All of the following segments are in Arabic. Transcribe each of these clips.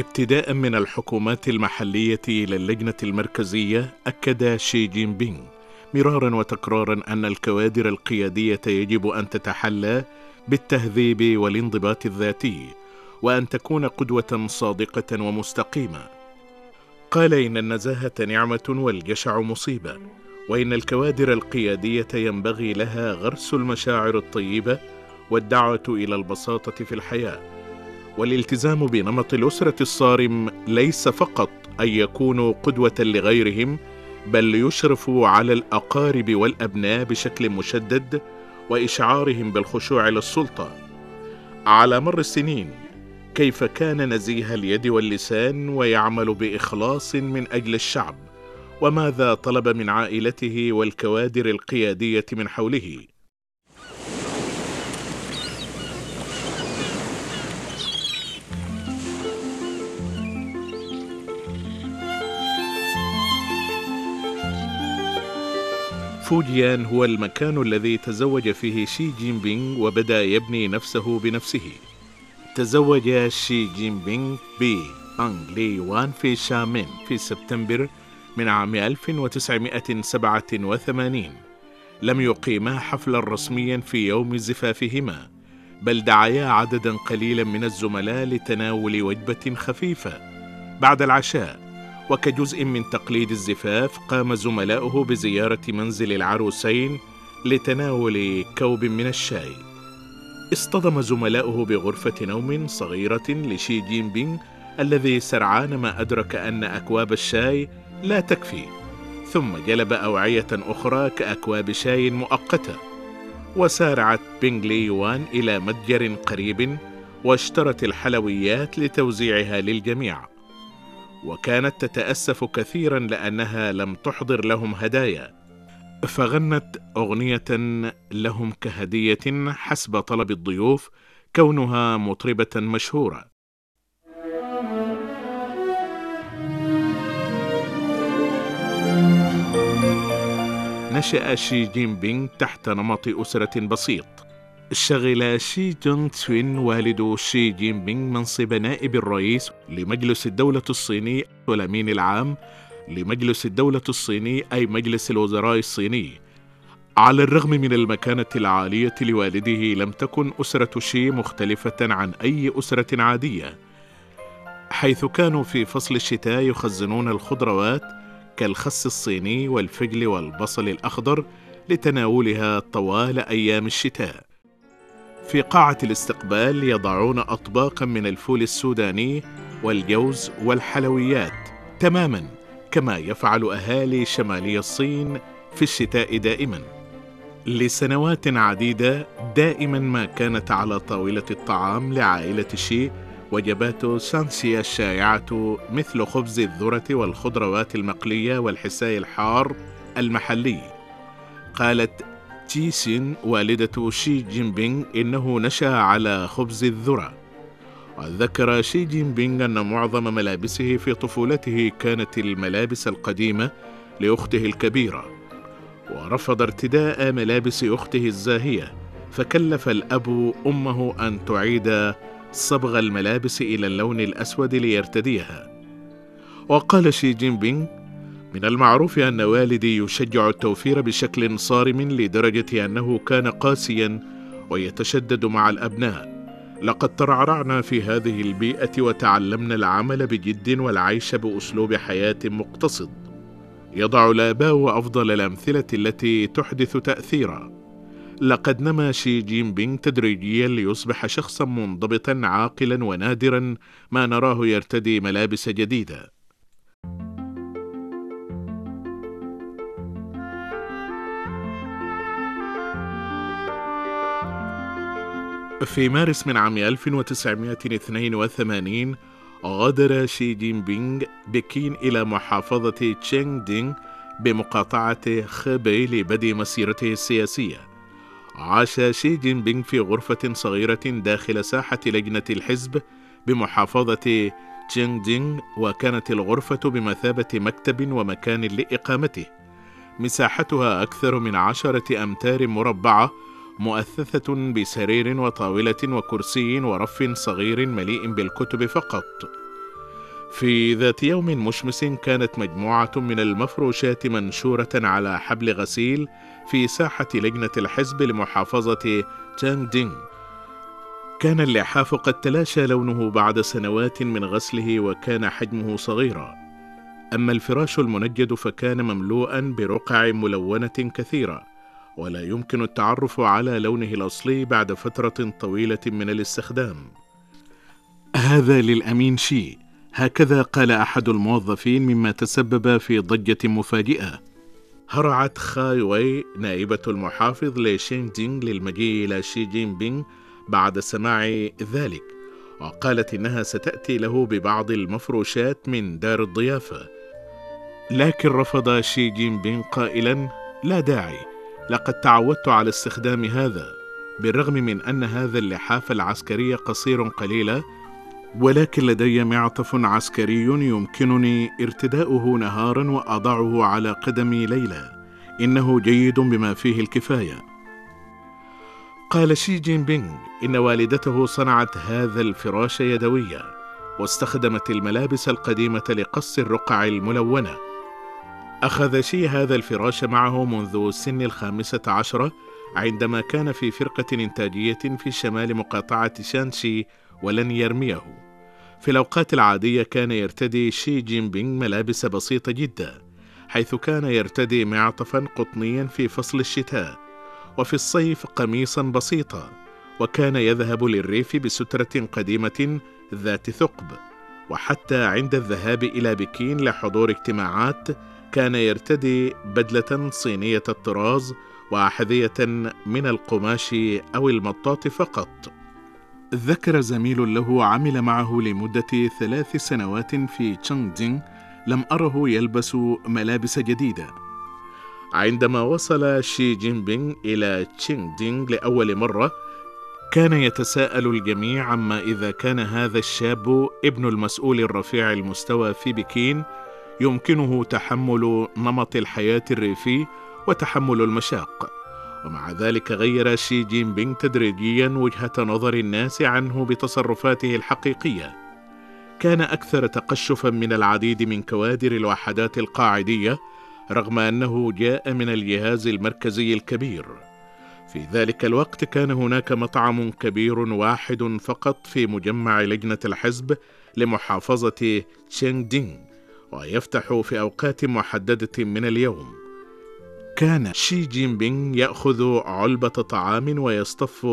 ابتداء من الحكومات المحلية إلى اللجنة المركزية أكد شي جين بينغ مرارا وتكرارا أن الكوادر القيادية يجب أن تتحلى بالتهذيب والانضباط الذاتي وأن تكون قدوة صادقة ومستقيمة. قال إن النزاهة نعمة والجشع مصيبة وإن الكوادر القيادية ينبغي لها غرس المشاعر الطيبة والدعوة إلى البساطة في الحياة. والالتزام بنمط الأسرة الصارم ليس فقط أن يكونوا قدوة لغيرهم بل يشرفوا على الأقارب والأبناء بشكل مشدد وإشعارهم بالخشوع للسلطة على مر السنين كيف كان نزيه اليد واللسان ويعمل بإخلاص من أجل الشعب؟ وماذا طلب من عائلته والكوادر القيادية من حوله؟ فوجيان هو المكان الذي تزوج فيه شي جين بينغ وبدأ يبني نفسه بنفسه. تزوج شي جين بينغ ببنغ لي يوان في شيامين في سبتمبر من عام 1987 لم يقيما حفلا رسميا في يوم زفافهما بل دعيا عددا قليلا من الزملاء لتناول وجبة خفيفة. بعد العشاء وكجزء من تقليد الزفاف قام زملاؤه بزيارة منزل العروسين لتناول كوب من الشاي. اصطدم زملاؤه بغرفة نوم صغيرة لشي جين بينغ الذي سرعان ما أدرك أن أكواب الشاي لا تكفي ثم جلب أوعية أخرى كأكواب شاي مؤقتة. وسارعت بينغ لي يوان إلى متجر قريب واشترت الحلويات لتوزيعها للجميع. وكانت تتأسف كثيرا لأنها لم تحضر لهم هدايا. فغنت أغنية لهم كهدية حسب طلب الضيوف كونها مطربة مشهورة. نشأ شي جين بينغ تحت نمط أسرة بسيط. شغل شي جونغ تسوين والد شي جين بينغ منصب نائب الرئيس لمجلس الدولة الصيني والأمين العام لمجلس الدولة الصيني أي مجلس الوزراء الصيني. على الرغم من المكانة العالية لوالده لم تكن أسرة شي مختلفة عن أي أسرة عادية. حيث كانوا في فصل الشتاء يخزنون الخضروات كالخس الصيني والفجل والبصل الأخضر لتناولها طوال أيام الشتاء. في قاعة الاستقبال يضعون أطباقا من الفول السوداني والجوز والحلويات تماما كما يفعل أهالي شمالي الصين في الشتاء دائما. لسنوات عديدة دائما ما كانت على طاولة الطعام لعائلة شي وجبات سانسيا الشائعة مثل خبز الذرة والخضروات المقلية والحساء الحار المحلي. قالت تشي شين والدة شي جين بينغ إنه نشأ على خبز الذرة. وذكر شي جين بينغ أن معظم ملابسه في طفولته كانت الملابس القديمة لأخته الكبيرة ورفض ارتداء ملابس أخته الزاهية فكلف الأب أمه أن تعيد صبغ الملابس إلى اللون الأسود ليرتديها. وقال شي جين بينغ من المعروف أن والدي يشجع التوفير بشكل صارم لدرجة أنه كان قاسيا ويتشدد مع الأبناء. لقد ترعرعنا في هذه البيئة وتعلمنا العمل بجد والعيش بأسلوب حياة مقتصد. يضع الآباء أفضل الأمثلة التي تحدث تأثيرا. لقد نما شي جين بينغ تدريجيا ليصبح شخصا منضبطا عاقلا ونادرا ما نراه يرتدي ملابس جديدة. في مارس من عام 1982 غادر شي جين بينغ بكين إلى محافظة تشينغ دينغ بمقاطعة خبي لبدء مسيرته السياسية. عاش شي جين بينغ في غرفة صغيرة داخل ساحة لجنة الحزب بمحافظة تشينغ دينغ وكانت الغرفة بمثابة مكتب ومكان لإقامته. مساحتها أكثر من عشرة أمتار مربعة مؤثثة بسرير وطاولة وكرسي ورف صغير مليء بالكتب فقط. في ذات يوم مشمس كانت مجموعة من المفروشات منشورة على حبل غسيل في ساحة لجنة الحزب لمحافظة تانغ دينغ كان اللحاف قد تلاشى لونه بعد سنوات من غسله وكان حجمه صغيرا. أما الفراش المنجد فكان مملوءا برقع ملونة كثيرة. ولا يمكن التعرف على لونه الأصلي بعد فترة طويلة من الاستخدام. هذا للأمين شي. هكذا قال أحد الموظفين مما تسبب في ضجة مفاجئة. هرعت خاي وي نائبة المحافظ لتشينغ دينغ للمجيء إلى شي جين بينغ بعد سماع ذلك وقالت إنها ستأتي له ببعض المفروشات من دار الضيافة. لكن رفض شي جين بينغ قائلا لا داعي. لقد تعودت على استخدام هذا بالرغم من أن هذا اللحاف العسكري قصير قليلا ولكن لدي معطف عسكري يمكنني ارتداؤه نهارا وأضعه على قدمي ليلا إنه جيد بما فيه الكفاية. قال شي جين بينغ إن والدته صنعت هذا الفراش يدويا واستخدمت الملابس القديمة لقص الرقع الملونة. أخذ شي هذا الفراش معه منذ سن الخامسة عشرة عندما كان في فرقة إنتاجية في شمال مقاطعة شانشي ولن يرميه. في الأوقات العادية كان يرتدي شي جين بينغ ملابس بسيطة جدا حيث كان يرتدي معطفا قطنيا في فصل الشتاء وفي الصيف قميصا بسيطا وكان يذهب للريف بسترة قديمة ذات ثقب. وحتى عند الذهاب إلى بكين لحضور اجتماعات كان يرتدي بدلة صينية الطراز وأحذية من القماش أو المطاط فقط. ذكر زميل له عمل معه لمدة ثلاث سنوات في تشانغدينغ لم أره يلبس ملابس جديدة. عندما وصل شي جين بينغ إلى تشينغدينغ لأول مرة كان يتساءل الجميع عما إذا كان هذا الشاب ابن المسؤول الرفيع المستوى في بكين يمكنه تحمل نمط الحياة الريفي وتحمل المشاق. ومع ذلك غير شي جين بينغ تدريجيا وجهة نظر الناس عنه بتصرفاته الحقيقية. كان أكثر تقشفا من العديد من كوادر الوحدات القاعدية رغم أنه جاء من الجهاز المركزي الكبير. في ذلك الوقت كان هناك مطعم كبير واحد فقط في مجمع لجنة الحزب لمحافظة تشينغ دينغ ويفتح في أوقات محددة من اليوم. كان شي جين بينغ يأخذ علبة طعام ويصطف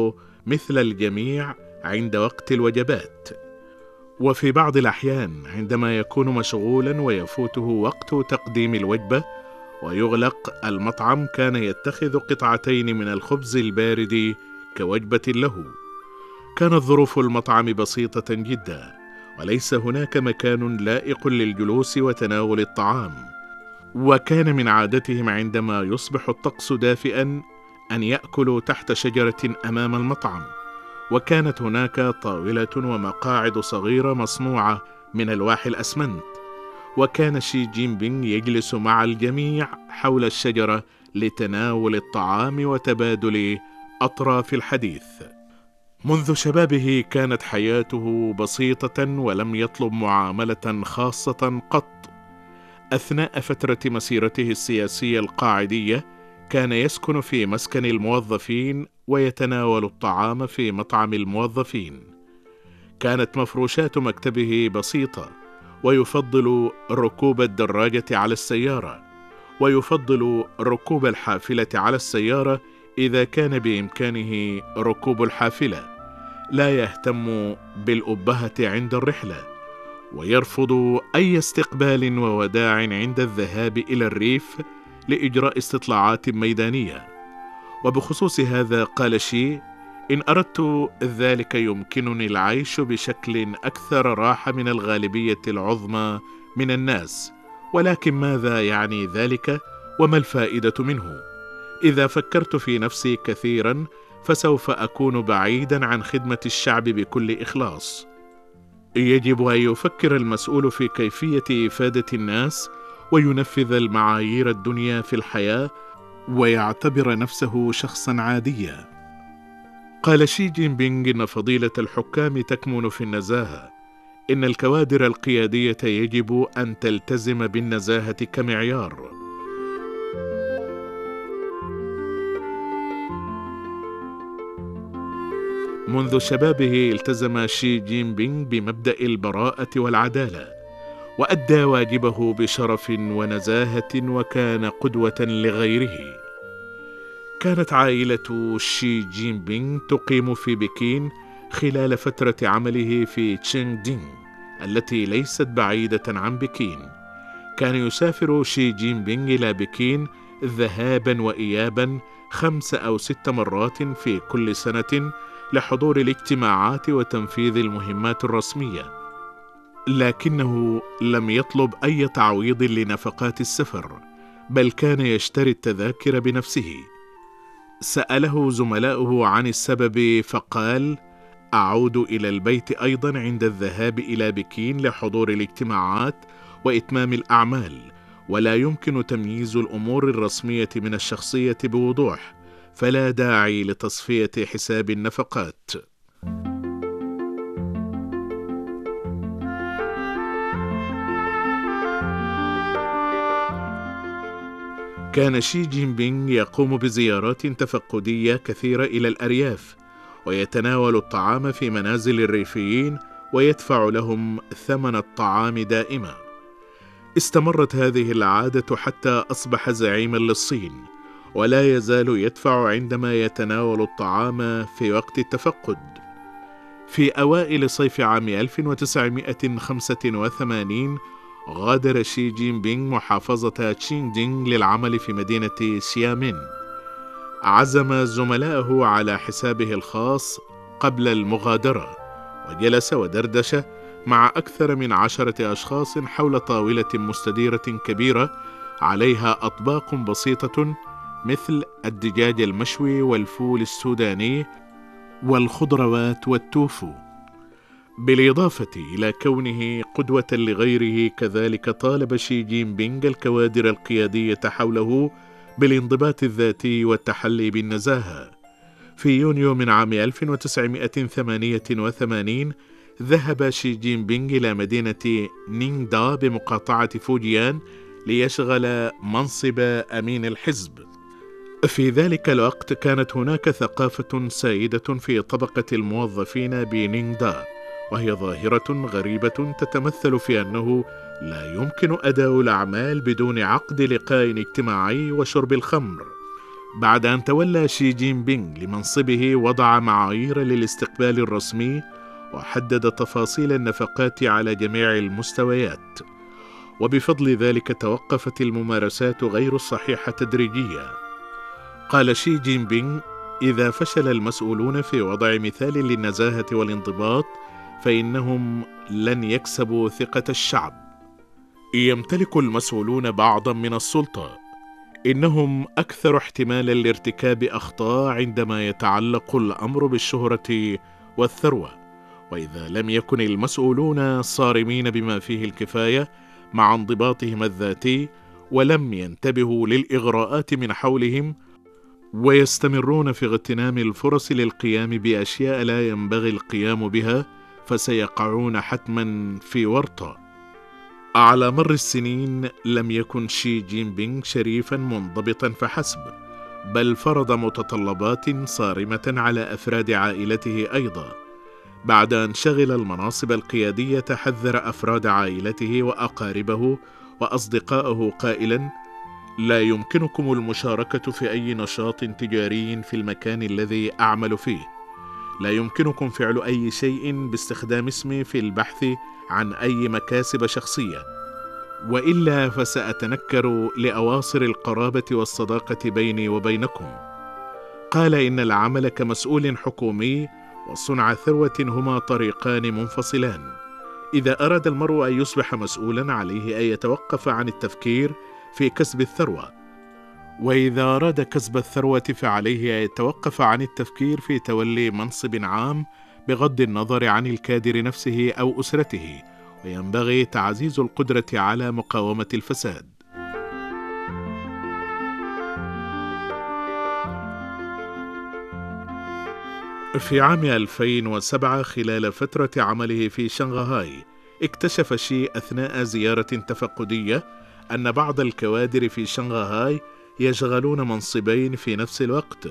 مثل الجميع عند وقت الوجبات. وفي بعض الأحيان عندما يكون مشغولا ويفوته وقت تقديم الوجبة ويغلق المطعم كان يتخذ قطعتين من الخبز البارد كوجبة له. كانت ظروف المطعم بسيطة جدا. وليس هناك مكان لائق للجلوس وتناول الطعام. وكان من عادتهم عندما يصبح الطقس دافئا أن يأكلوا تحت شجرة أمام المطعم. وكانت هناك طاولة ومقاعد صغيرة مصنوعة من ألواح الأسمنت. وكان شي جين بينغ يجلس مع الجميع حول الشجرة لتناول الطعام وتبادل أطراف الحديث. منذ شبابه كانت حياته بسيطة ولم يطلب معاملة خاصة قط. أثناء فترة مسيرته السياسية القاعدية كان يسكن في مسكن الموظفين ويتناول الطعام في مطعم الموظفين. كانت مفروشات مكتبه بسيطة ويفضل ركوب الدراجة على السيارة ويفضل ركوب الحافلة على السيارة إذا كان بإمكانه ركوب الحافلة. لا يهتم بالأبهة عند الرحلة ويرفض أي استقبال ووداع عند الذهاب إلى الريف لإجراء استطلاعات ميدانية. وبخصوص هذا قال شي إن أردت ذلك يمكنني العيش بشكل أكثر راحة من الغالبية العظمى من الناس ولكن ماذا يعني ذلك وما الفائدة منه؟ إذا فكرت في نفسي كثيرا فسوف أكون بعيدا عن خدمة الشعب بكل إخلاص. يجب أن يفكر المسؤول في كيفية إفادة الناس وينفذ المعايير الدنيا في الحياة ويعتبر نفسه شخصا عاديا. قال شي جين بينغ إن فضيلة الحكام تكمن في النزاهة. إن الكوادر القيادية يجب أن تلتزم بالنزاهة كمعيار. منذ شبابه التزم شي جين بينغ بمبدأ البراءة والعدالة وأدى واجبه بشرف ونزاهة وكان قدوة لغيره. كانت عائلة شي جين بينغ تقيم في بكين خلال فترة عمله في تشينغ دينغ التي ليست بعيدة عن بكين. كان يسافر شي جين بينغ إلى بكين ذهابا وإيابا خمس أو ست مرات في كل سنة لحضور الاجتماعات وتنفيذ المهمات الرسمية لكنه لم يطلب أي تعويض لنفقات السفر بل كان يشتري التذاكر بنفسه. سأله زملاؤه عن السبب فقال أعود إلى البيت أيضا عند الذهاب إلى بكين لحضور الاجتماعات وإتمام الأعمال ولا يمكن تمييز الأمور الرسمية من الشخصية بوضوح فلا داعي لتصفية حساب النفقات. كان شي جين بينغ يقوم بزيارات تفقدية كثيرة إلى الأرياف ويتناول الطعام في منازل الريفيين ويدفع لهم ثمن الطعام دائما. استمرت هذه العادة حتى أصبح زعيما للصين. ولا يزال يدفع عندما يتناول الطعام في وقت التفقد. في أوائل صيف عام 1985 غادر شي جين بينغ محافظة تشيندينغ للعمل في مدينة سيامين. عزم زملائه على حسابه الخاص قبل المغادرة وجلس ودردش مع أكثر من عشرة أشخاص حول طاولة مستديرة كبيرة عليها أطباق بسيطة مثل الدجاج المشوي والفول السوداني والخضروات والتوفو بالإضافة إلى كونه قدوة لغيره كذلك طالب شي جين بينغ الكوادر القيادية حوله بالانضباط الذاتي والتحلي بالنزاهة. في يونيو من عام 1988 ذهب شي جين بينغ إلى مدينة نينغدا بمقاطعة فوجيان ليشغل منصب أمين الحزب. في ذلك الوقت كانت هناك ثقافة سائدة في طبقة الموظفين بنينغدا وهي ظاهرة غريبة تتمثل في أنه لا يمكن أداء الأعمال بدون عقد لقاء اجتماعي وشرب الخمر. بعد أن تولى شي جين بينغ لمنصبه وضع معايير للاستقبال الرسمي وحدد تفاصيل النفقات على جميع المستويات. وبفضل ذلك توقفت الممارسات غير الصحيحة تدريجيا. قال شي جين بينغ إذا فشل المسؤولون في وضع مثال للنزاهة والانضباط فإنهم لن يكسبوا ثقة الشعب. يمتلك المسؤولون بعضا من السلطة، إنهم أكثر احتمالا لارتكاب أخطاء عندما يتعلق الأمر بالشهرة والثروة، وإذا لم يكن المسؤولون صارمين بما فيه الكفاية مع انضباطهم الذاتي ولم ينتبهوا للإغراءات من حولهم ويستمرون في اغتنام الفرص للقيام بأشياء لا ينبغي القيام بها فسيقعون حتما في ورطة. على مر السنين لم يكن شي جين بينغ شريفا منضبطا فحسب بل فرض متطلبات صارمة على أفراد عائلته أيضا. بعد أن شغل المناصب القيادية حذر أفراد عائلته وأقاربه واصدقائه قائلا لا يمكنكم المشاركة في أي نشاط تجاري في المكان الذي أعمل فيه. لا يمكنكم فعل أي شيء باستخدام اسمي في البحث عن أي مكاسب شخصية. وإلا فسأتنكر لأواصر القرابة والصداقة بيني وبينكم. قال إن العمل كمسؤول حكومي وصنع ثروة هما طريقان منفصلان. إذا أراد المرء أن يصبح مسؤولا عليه أن يتوقف عن التفكير في كسب الثروة. وإذا أراد كسب الثروة فعليه ان يتوقف عن التفكير في تولي منصب عام بغض النظر عن الكادر نفسه أو أسرته وينبغي تعزيز القدرة على مقاومة الفساد. في عام 2007 خلال فترة عمله في شنغهاي اكتشف شي أثناء زيارة تفقدية أن بعض الكوادر في شنغهاي يشغلون منصبين في نفس الوقت.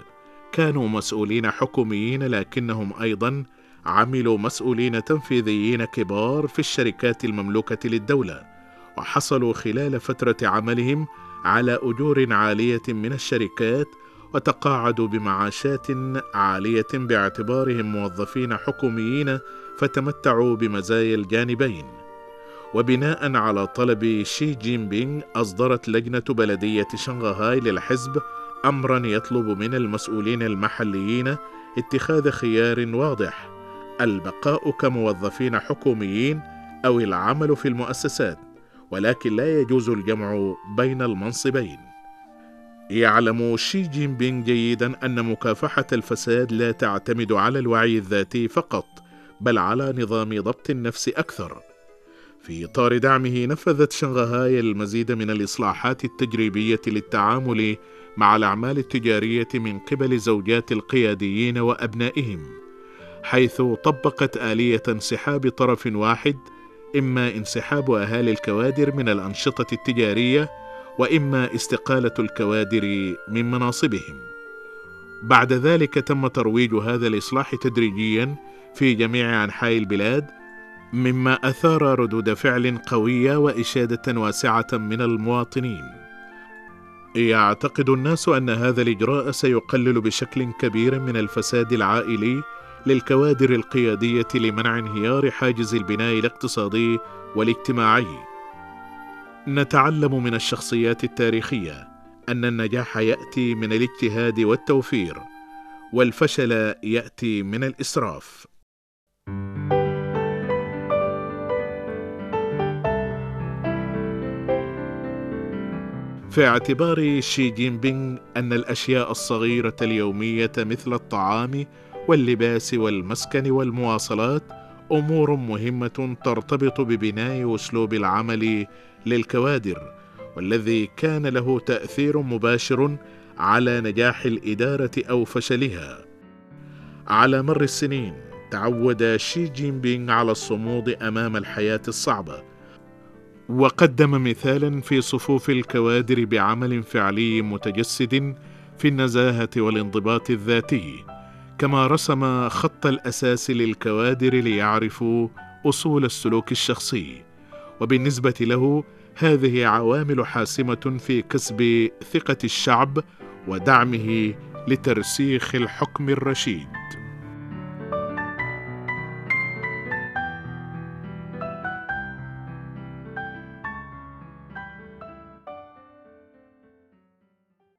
كانوا مسؤولين حكوميين لكنهم أيضا عملوا مسؤولين تنفيذيين كبار في الشركات المملوكة للدولة وحصلوا خلال فترة عملهم على أجور عالية من الشركات وتقاعدوا بمعاشات عالية باعتبارهم موظفين حكوميين فتمتعوا بمزايا الجانبين. وبناء على طلب شي جين بينغ أصدرت لجنة بلدية شنغهاي للحزب أمرا يطلب من المسؤولين المحليين اتخاذ خيار واضح البقاء كموظفين حكوميين أو العمل في المؤسسات ولكن لا يجوز الجمع بين المنصبين. يعلم شي جين بينغ جيدا أن مكافحة الفساد لا تعتمد على الوعي الذاتي فقط بل على نظام ضبط النفس أكثر. في إطار دعمه نفذت شنغهاي المزيد من الإصلاحات التجريبية للتعامل مع الأعمال التجارية من قبل زوجات القياديين وأبنائهم حيث طبقت آلية انسحاب طرف واحد إما انسحاب أهالي الكوادر من الأنشطة التجارية وإما استقالة الكوادر من مناصبهم. بعد ذلك تم ترويج هذا الإصلاح تدريجيا في جميع أنحاء البلاد مما أثار ردود فعل قوية وإشادة واسعة من المواطنين. يعتقد الناس أن هذا الإجراء سيقلل بشكل كبير من الفساد العائلي للكوادر القيادية لمنع انهيار حاجز البناء الاقتصادي والاجتماعي. نتعلم من الشخصيات التاريخية أن النجاح يأتي من الاجتهاد والتوفير والفشل يأتي من الإسراف. في اعتبار شي جين بينغ أن الأشياء الصغيرة اليومية مثل الطعام واللباس والمسكن والمواصلات أمور مهمة ترتبط ببناء أسلوب العمل للكوادر والذي كان له تأثير مباشر على نجاح الإدارة أو فشلها. على مر السنين تعود شي جين بينغ على الصمود أمام الحياة الصعبة وقدم مثالا في صفوف الكوادر بعمل فعلي متجسد في النزاهة والانضباط الذاتي كما رسم خط الأساس للكوادر ليعرفوا أصول السلوك الشخصي. وبالنسبة له هذه عوامل حاسمة في كسب ثقة الشعب ودعمه لترسيخ الحكم الرشيد.